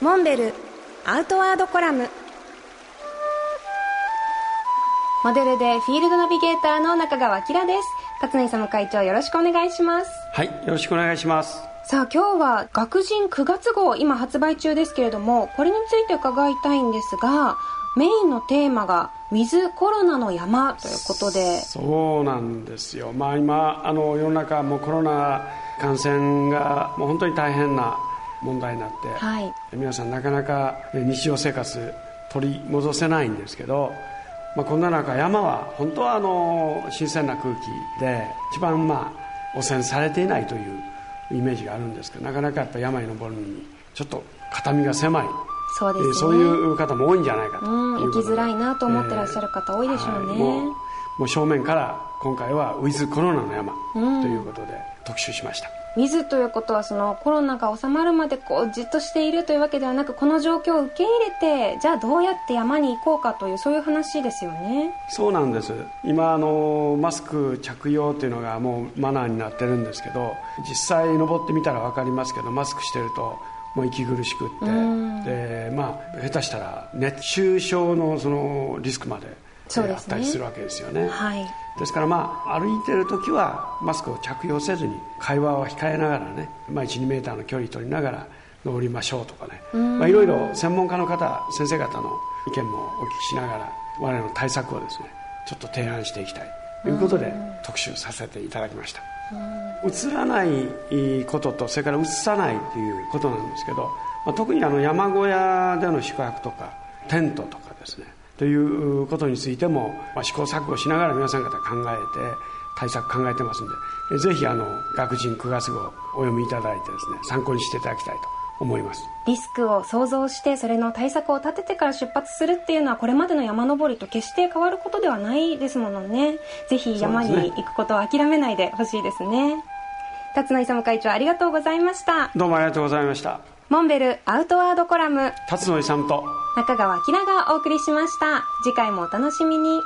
モンベルアウトワードコラム。モデルでフィールドナビゲーターの中川明です。勝根様会長よろしくお願いします。はいよろしくお願いします。さあ今日は学人9月号今発売中ですけれどもこれについて伺いたいんですがメインのテーマがウィズコロナの山ということで。そうなんですよ。まあ今あの世の中もコロナ感染がもう本当に大変な問題になって、はい、皆さんなかなか日常生活取り戻せないんですけど、まあ、こんな中山は本当はあの新鮮な空気で一番まあ汚染されていないというイメージがあるんですけどなかなかやっぱ山に登るのにちょっと肩身が狭い。そうです、ね、そういう方も多いんじゃないかとうん、生きづらいなと思ってらっしゃる方多いでしょうね、えーはい、もう正面から今回はウィズコロナの山ということで特集しました、ウィズということはそのコロナが収まるまでこうじっとしているというわけではなくこの状況を受け入れてじゃあどうやって山に行こうかというそういう話ですよね。そうなんです。今あのマスク着用というのがもうマナーになってるんですけど実際登ってみたら分かりますけどマスクしてるともう息苦しくって。でまあ下手したら熱中症のそのリスクまであったりするわけですよね、はい、ですからまあ歩いてる時はマスクを着用せずに会話を控えながらね、まあ、12メーターの距離取りながら登りましょうとかね、まあ、いろいろ専門家の方先生方の意見もお聞きしながら我々の対策をですねちょっと提案していきたい。ということで特集させていただきました。映らないこととそれから映さないということなんですけど、まあ、特にあの山小屋での宿泊とかテントとかですねということについても、まあ、試行錯誤しながら皆さん方考えて対策考えてますんでぜひあの学人9月号お読みいただいてですね参考にしていただきたいと思います。リスクを想像してそれの対策を立ててから出発するっていうのはこれまでの山登りと決して変わることではないですものね。ぜひ山に行くことを諦めないでほしいですね。辰野勇会長ありがとうございました。どうもありがとうございましたモンベルアウトワードコラム。辰野勇と中川明がお送りしました。次回もお楽しみに